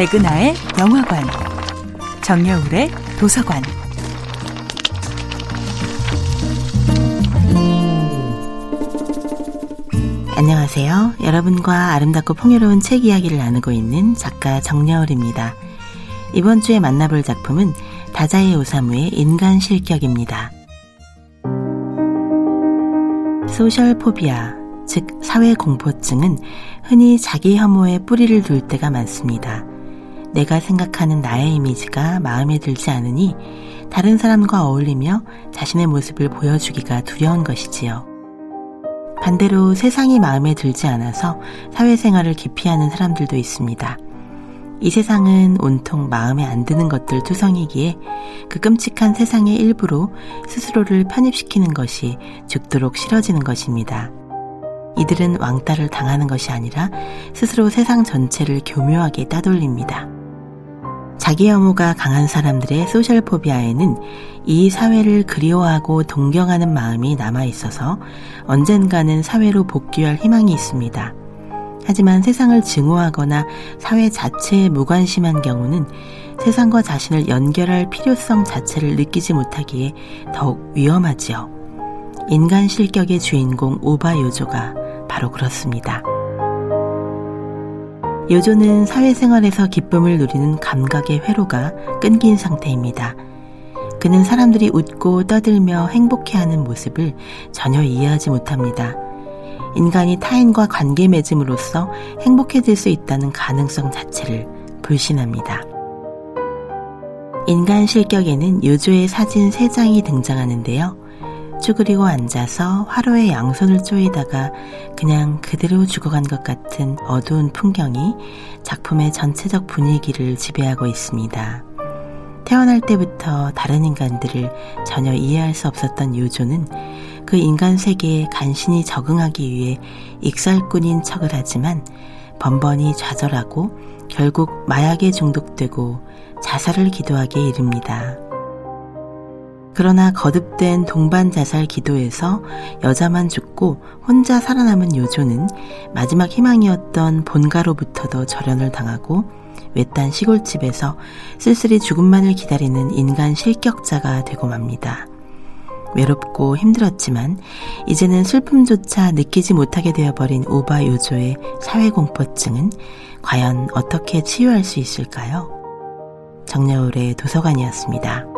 백은하의 영화관, 정여울의 도서관. 안녕하세요. 여러분과 아름답고 풍요로운 책 이야기를 나누고 있는 작가 정여울입니다. 이번 주에 만나볼 작품은 다자이 오사무의 인간 실격입니다. 소셜 포비아, 즉 사회 공포증은 흔히 자기 혐오에 뿌리를 둘 때가 많습니다. 내가 생각하는 나의 이미지가 마음에 들지 않으니 다른 사람과 어울리며 자신의 모습을 보여주기가 두려운 것이지요. 반대로 세상이 마음에 들지 않아서 사회생활을 기피하는 사람들도 있습니다. 이 세상은 온통 마음에 안 드는 것들 투성이기에 그 끔찍한 세상의 일부로 스스로를 편입시키는 것이 죽도록 싫어지는 것입니다. 이들은 왕따를 당하는 것이 아니라 스스로 세상 전체를 교묘하게 따돌립니다. 자기 혐오가 강한 사람들의 소셜 포비아에는 이 사회를 그리워하고 동경하는 마음이 남아 있어서 언젠가는 사회로 복귀할 희망이 있습니다. 하지만 세상을 증오하거나 사회 자체에 무관심한 경우는 세상과 자신을 연결할 필요성 자체를 느끼지 못하기에 더욱 위험하지요. 인간 실격의 주인공 오바 요조가 바로 그렇습니다. 요조는 사회생활에서 기쁨을 누리는 감각의 회로가 끊긴 상태입니다. 그는 사람들이 웃고 떠들며 행복해하는 모습을 전혀 이해하지 못합니다. 인간이 타인과 관계 맺음으로써 행복해질 수 있다는 가능성 자체를 불신합니다. 인간 실격에는 요조의 사진 3장이 등장하는데요. 쭈그리고 앉아서 화로에 양손을 쪼이다가 그냥 그대로 죽어간 것 같은 어두운 풍경이 작품의 전체적 분위기를 지배하고 있습니다. 태어날 때부터 다른 인간들을 전혀 이해할 수 없었던 요조는 그 인간 세계에 간신히 적응하기 위해 익살꾼인 척을 하지만 번번이 좌절하고 결국 마약에 중독되고 자살을 기도하게 이릅니다. 그러나 거듭된 동반 자살 기도에서 여자만 죽고 혼자 살아남은 요조는 마지막 희망이었던 본가로부터도 절연을 당하고 외딴 시골집에서 쓸쓸히 죽음만을 기다리는 인간 실격자가 되고 맙니다. 외롭고 힘들었지만 이제는 슬픔조차 느끼지 못하게 되어버린 오바 요조의 사회공포증은 과연 어떻게 치유할 수 있을까요? 정여울의 도서관이었습니다.